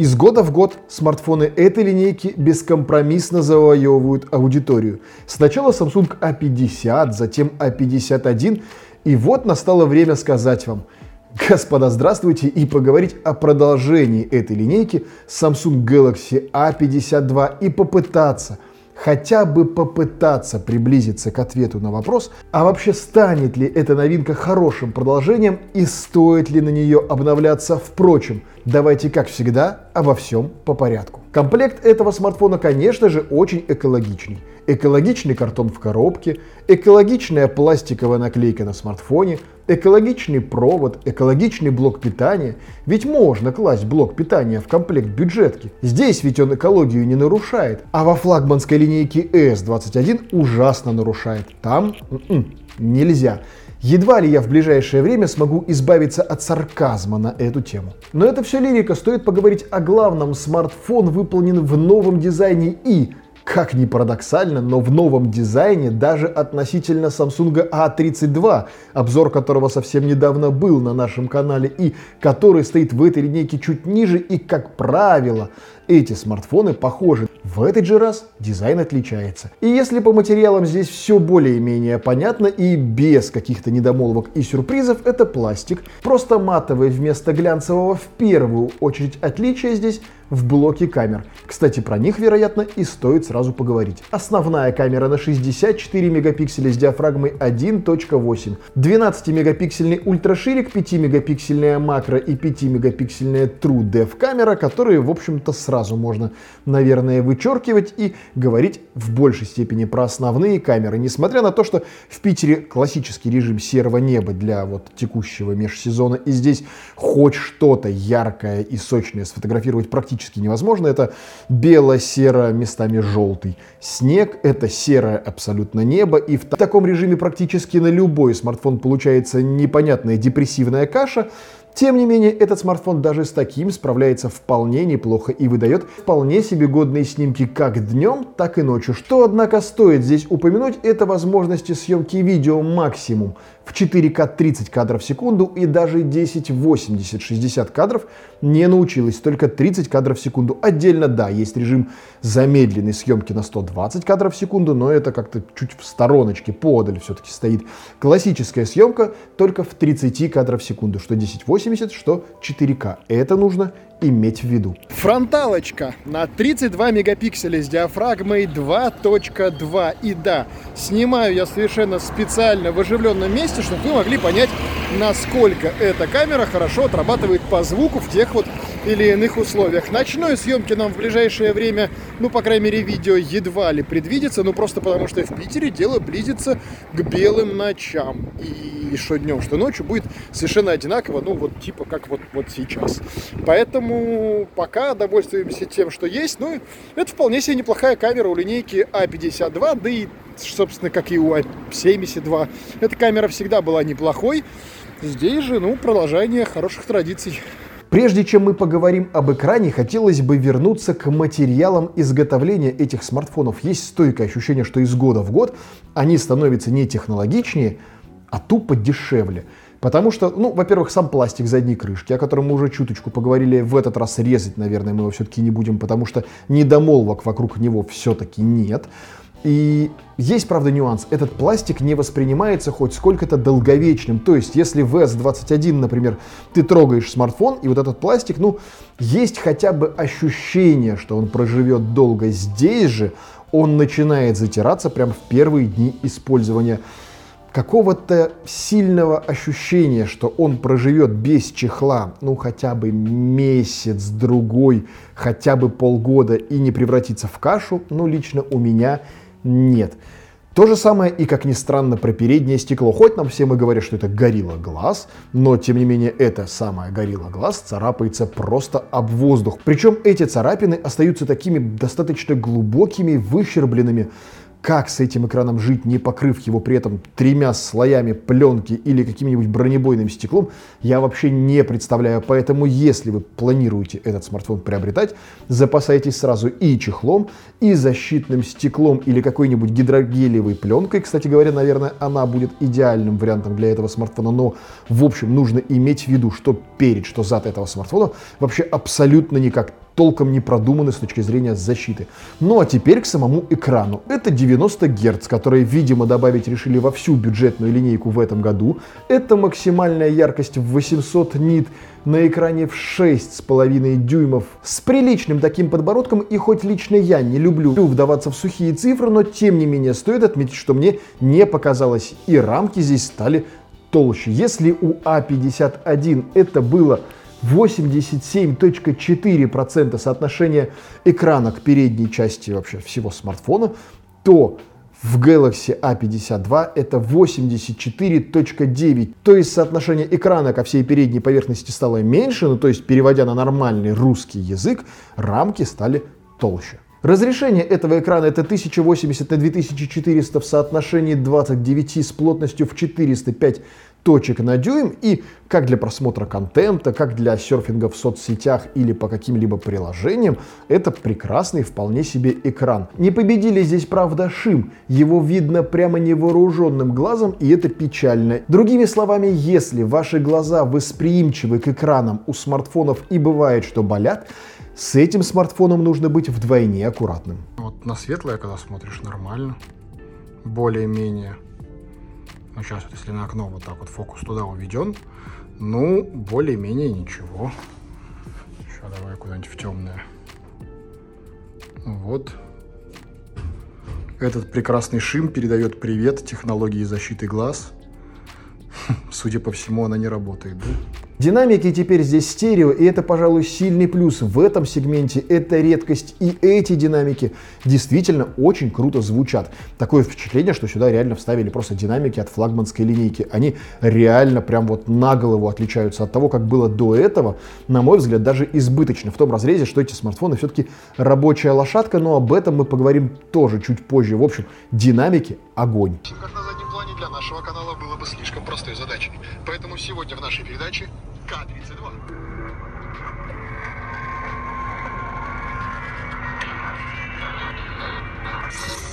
Из года в год смартфоны этой линейки бескомпромиссно завоевывают аудиторию. Сначала Samsung A50, затем A51, и вот настало время сказать вам, Господа, здравствуйте и поговорить о продолжении этой линейки Samsung Galaxy A52 и попытаться – хотя бы попытаться приблизиться к ответу на вопрос, а вообще станет ли эта новинка хорошим продолжением и стоит ли на нее обновляться. Впрочем, давайте, как всегда, обо всем по порядку. Комплект этого смартфона, конечно же, очень экологичный. Экологичный картон в коробке, экологичная пластиковая наклейка на смартфоне, экологичный провод, экологичный блок питания. Ведь можно класть блок питания в комплект бюджетки. Здесь ведь он экологию не нарушает. А во флагманской линейке S21 ужасно нарушает. Там м-м, нельзя. Едва ли я в ближайшее время смогу избавиться от сарказма на эту тему. Но это все лирика, стоит поговорить о главном. Смартфон выполнен в новом дизайне и как ни парадоксально, но в новом дизайне даже относительно Samsung A32, обзор которого совсем недавно был на нашем канале и который стоит в этой линейке чуть ниже и, как правило, эти смартфоны похожи. В этот же раз дизайн отличается. И если по материалам здесь все более-менее понятно и без каких-то недомолвок и сюрпризов, это пластик. Просто матовый вместо глянцевого в первую очередь отличие здесь в блоке камер. Кстати, про них, вероятно, и стоит сразу поговорить. Основная камера на 64 мегапикселя с диафрагмой 1.8, 12-мегапиксельный ультраширик, 5-мегапиксельная макро и 5-мегапиксельная True Depth камера, которые, в общем-то, сразу сразу можно, наверное, вычеркивать и говорить в большей степени про основные камеры. Несмотря на то, что в Питере классический режим серого неба для вот текущего межсезона, и здесь хоть что-то яркое и сочное сфотографировать практически невозможно. Это бело-серо, местами желтый снег, это серое абсолютно небо, и в таком режиме практически на любой смартфон получается непонятная депрессивная каша, тем не менее, этот смартфон даже с таким справляется вполне неплохо и выдает вполне себе годные снимки как днем, так и ночью. Что, однако, стоит здесь упомянуть, это возможности съемки видео максимум в 4К 30 кадров в секунду и даже 10 80 60 кадров не научилась, только 30 кадров в секунду. Отдельно, да, есть режим замедленной съемки на 120 кадров в секунду, но это как-то чуть в стороночке, подаль все-таки стоит. Классическая съемка только в 30 кадров в секунду, что 1080, что 4К. Это нужно иметь в виду. Фронталочка на 32 мегапикселя с диафрагмой 2.2. И да, снимаю я совершенно специально в оживленном месте, чтобы вы могли понять, насколько эта камера хорошо отрабатывает по звуку в тех вот или иных условиях. Ночной съемки нам в ближайшее время, ну, по крайней мере, видео едва ли предвидится, ну, просто потому что в Питере дело близится к белым ночам. И что днем, что ночью будет совершенно одинаково, ну, вот типа как вот, вот сейчас. Поэтому пока довольствуемся тем, что есть. Ну, это вполне себе неплохая камера у линейки А52, да и, собственно, как и у А72. Эта камера всегда была неплохой. Здесь же, ну, продолжение хороших традиций. Прежде чем мы поговорим об экране, хотелось бы вернуться к материалам изготовления этих смартфонов. Есть стойкое ощущение, что из года в год они становятся не технологичнее, а тупо дешевле. Потому что, ну, во-первых, сам пластик задней крышки, о котором мы уже чуточку поговорили, в этот раз резать, наверное, мы его все-таки не будем, потому что недомолвок вокруг него все-таки нет. И есть, правда, нюанс. Этот пластик не воспринимается хоть сколько-то долговечным. То есть, если в S21, например, ты трогаешь смартфон, и вот этот пластик, ну, есть хотя бы ощущение, что он проживет долго. Здесь же он начинает затираться прямо в первые дни использования какого-то сильного ощущения, что он проживет без чехла, ну хотя бы месяц, другой, хотя бы полгода и не превратится в кашу, ну лично у меня нет. То же самое и, как ни странно, про переднее стекло. Хоть нам всем и говорят, что это горилла глаз, но, тем не менее, это самое горилла глаз царапается просто об воздух. Причем эти царапины остаются такими достаточно глубокими, выщербленными, как с этим экраном жить, не покрыв его при этом тремя слоями пленки или каким-нибудь бронебойным стеклом, я вообще не представляю. Поэтому, если вы планируете этот смартфон приобретать, запасайтесь сразу и чехлом, и защитным стеклом или какой-нибудь гидрогелевой пленкой. Кстати говоря, наверное, она будет идеальным вариантом для этого смартфона, но, в общем, нужно иметь в виду, что перед, что зад этого смартфона вообще абсолютно никак толком не продуманы с точки зрения защиты. Ну а теперь к самому экрану. Это 90 Гц, которые, видимо, добавить решили во всю бюджетную линейку в этом году. Это максимальная яркость в 800 нит на экране в 6,5 дюймов с приличным таким подбородком, и хоть лично я не люблю вдаваться в сухие цифры, но тем не менее стоит отметить, что мне не показалось, и рамки здесь стали толще. Если у А51 это было 87.4% соотношения экрана к передней части вообще всего смартфона, то в Galaxy A52 это 84.9. То есть соотношение экрана ко всей передней поверхности стало меньше, ну то есть переводя на нормальный русский язык, рамки стали толще. Разрешение этого экрана это 1080 на 2400 в соотношении 29 с плотностью в 405 точек на дюйм и как для просмотра контента, как для серфинга в соцсетях или по каким-либо приложениям, это прекрасный вполне себе экран. Не победили здесь, правда, шим. Его видно прямо невооруженным глазом, и это печально. Другими словами, если ваши глаза восприимчивы к экранам у смартфонов и бывает, что болят, с этим смартфоном нужно быть вдвойне аккуратным. Вот на светлое, когда смотришь, нормально. Более-менее ну, сейчас вот если на окно вот так вот фокус туда уведен, ну, более-менее ничего. Сейчас давай куда-нибудь в темное. Вот. Этот прекрасный шим передает привет технологии защиты глаз. Судя по всему, она не работает, да? Динамики теперь здесь стерео, и это, пожалуй, сильный плюс в этом сегменте. Это редкость, и эти динамики действительно очень круто звучат. Такое впечатление, что сюда реально вставили просто динамики от флагманской линейки. Они реально прям вот на голову отличаются от того, как было до этого. На мой взгляд, даже избыточно в том разрезе, что эти смартфоны все-таки рабочая лошадка, но об этом мы поговорим тоже чуть позже. В общем, динамики огонь. Как на заднем плане для нашего канала было бы слишком простой задачей. Поэтому сегодня в нашей передаче К-32.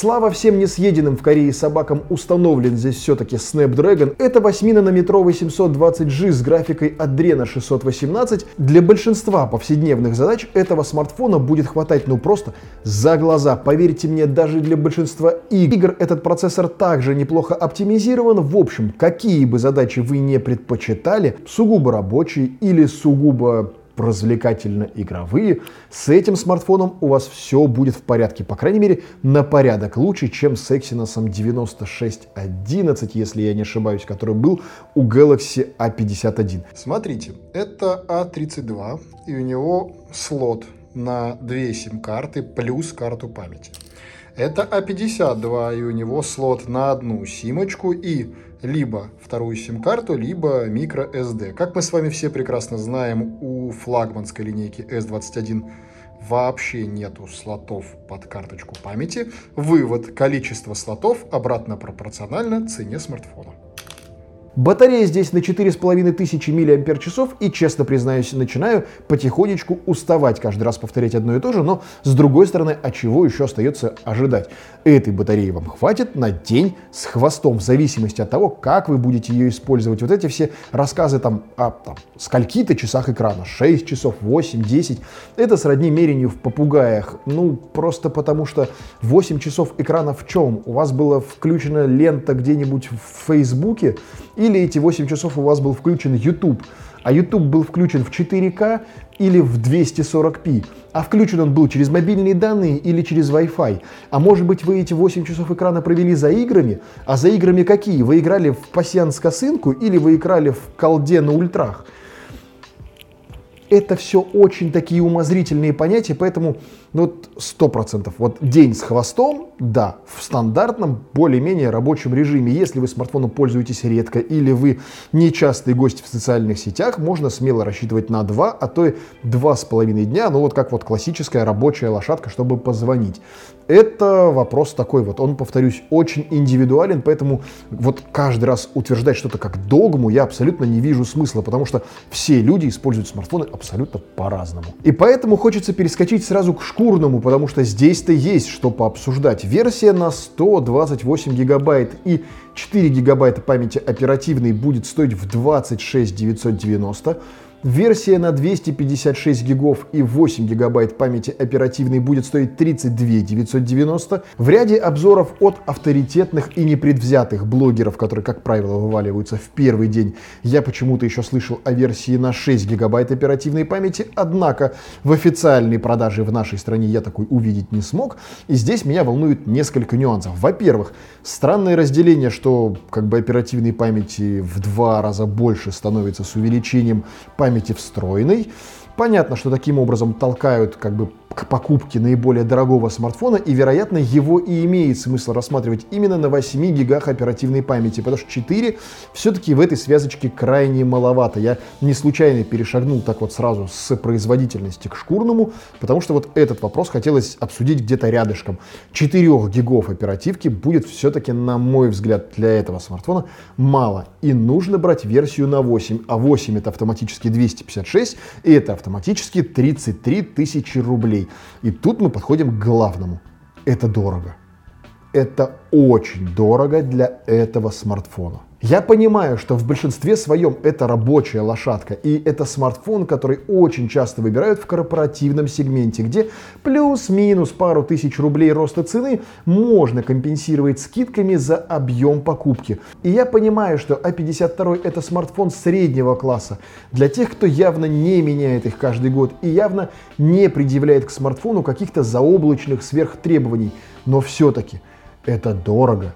Слава всем несъеденным в Корее собакам установлен здесь все-таки Snapdragon. Это 8-нанометровый 720G с графикой Adreno 618. Для большинства повседневных задач этого смартфона будет хватать ну просто за глаза. Поверьте мне, даже для большинства игр этот процессор также неплохо оптимизирован. В общем, какие бы задачи вы не предпочитали, сугубо рабочие или сугубо развлекательно-игровые, с этим смартфоном у вас все будет в порядке. По крайней мере, на порядок лучше, чем с Exynos 9611, если я не ошибаюсь, который был у Galaxy A51. Смотрите, это A32, и у него слот на две сим-карты плюс карту памяти. Это А52, и у него слот на одну симочку и либо вторую сим-карту, либо микро SD. Как мы с вами все прекрасно знаем, у флагманской линейки S21 вообще нету слотов под карточку памяти. Вывод, количество слотов обратно пропорционально цене смартфона. Батарея здесь на 4500 мАч, и, честно признаюсь, начинаю потихонечку уставать каждый раз повторять одно и то же, но, с другой стороны, а чего еще остается ожидать? Этой батареи вам хватит на день с хвостом, в зависимости от того, как вы будете ее использовать. Вот эти все рассказы там о там, скольки-то часах экрана, 6 часов, 8, 10, это сродни мерению в попугаях. Ну, просто потому что 8 часов экрана в чем? У вас была включена лента где-нибудь в Фейсбуке, или эти 8 часов у вас был включен YouTube, а YouTube был включен в 4К или в 240p, а включен он был через мобильные данные или через Wi-Fi. А может быть вы эти 8 часов экрана провели за играми? А за играми какие? Вы играли в пассианс косынку или вы играли в колде на ультрах? Это все очень такие умозрительные понятия, поэтому ну, вот сто процентов. Вот день с хвостом, да, в стандартном, более-менее рабочем режиме. Если вы смартфоном пользуетесь редко или вы нечастый гость в социальных сетях, можно смело рассчитывать на два, а то и два с половиной дня, ну вот как вот классическая рабочая лошадка, чтобы позвонить. Это вопрос такой вот, он, повторюсь, очень индивидуален, поэтому вот каждый раз утверждать что-то как догму я абсолютно не вижу смысла, потому что все люди используют смартфоны абсолютно по-разному. И поэтому хочется перескочить сразу к шкурному, потому что здесь-то есть что пообсуждать. Версия на 128 гигабайт и 4 гигабайта памяти оперативной будет стоить в 26 990. Версия на 256 гигов и 8 гигабайт памяти оперативной будет стоить 32 990. В ряде обзоров от авторитетных и непредвзятых блогеров, которые, как правило, вываливаются в первый день, я почему-то еще слышал о версии на 6 гигабайт оперативной памяти, однако в официальной продаже в нашей стране я такой увидеть не смог, и здесь меня волнует несколько нюансов. Во-первых, странное разделение, что как бы оперативной памяти в два раза больше становится с увеличением памяти памяти встроенной. Понятно, что таким образом толкают как бы к покупке наиболее дорогого смартфона, и, вероятно, его и имеет смысл рассматривать именно на 8 гигах оперативной памяти, потому что 4 все-таки в этой связочке крайне маловато. Я не случайно перешагнул так вот сразу с производительности к шкурному, потому что вот этот вопрос хотелось обсудить где-то рядышком. 4 гигов оперативки будет все-таки, на мой взгляд, для этого смартфона мало. И нужно брать версию на 8, а 8 это автоматически 256, и это автоматически 33 тысячи рублей. И тут мы подходим к главному. Это дорого. Это очень дорого для этого смартфона. Я понимаю, что в большинстве своем это рабочая лошадка, и это смартфон, который очень часто выбирают в корпоративном сегменте, где плюс-минус пару тысяч рублей роста цены можно компенсировать скидками за объем покупки. И я понимаю, что A52 это смартфон среднего класса для тех, кто явно не меняет их каждый год и явно не предъявляет к смартфону каких-то заоблачных сверхтребований. Но все-таки это дорого.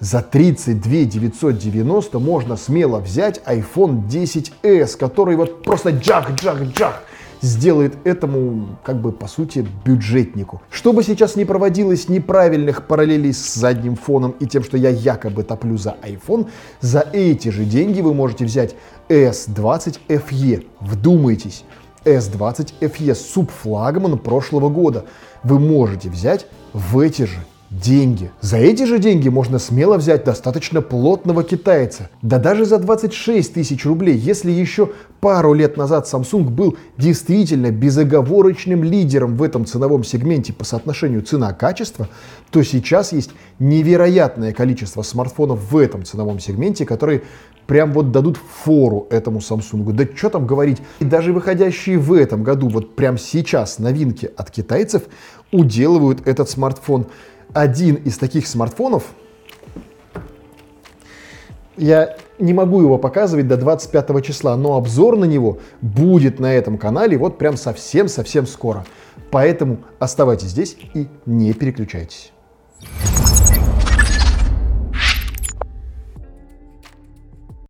За 32 990 можно смело взять iPhone 10s, который вот просто джах-джах-джах сделает этому, как бы, по сути, бюджетнику. Чтобы сейчас не проводилось неправильных параллелей с задним фоном и тем, что я якобы топлю за iPhone, за эти же деньги вы можете взять S20 FE. Вдумайтесь, S20 FE субфлагман прошлого года. Вы можете взять в эти же деньги. За эти же деньги можно смело взять достаточно плотного китайца. Да даже за 26 тысяч рублей, если еще пару лет назад Samsung был действительно безоговорочным лидером в этом ценовом сегменте по соотношению цена-качество, то сейчас есть невероятное количество смартфонов в этом ценовом сегменте, которые прям вот дадут фору этому Samsung. Да что там говорить, и даже выходящие в этом году, вот прям сейчас новинки от китайцев уделывают этот смартфон один из таких смартфонов, я не могу его показывать до 25 числа, но обзор на него будет на этом канале вот прям совсем-совсем скоро. Поэтому оставайтесь здесь и не переключайтесь.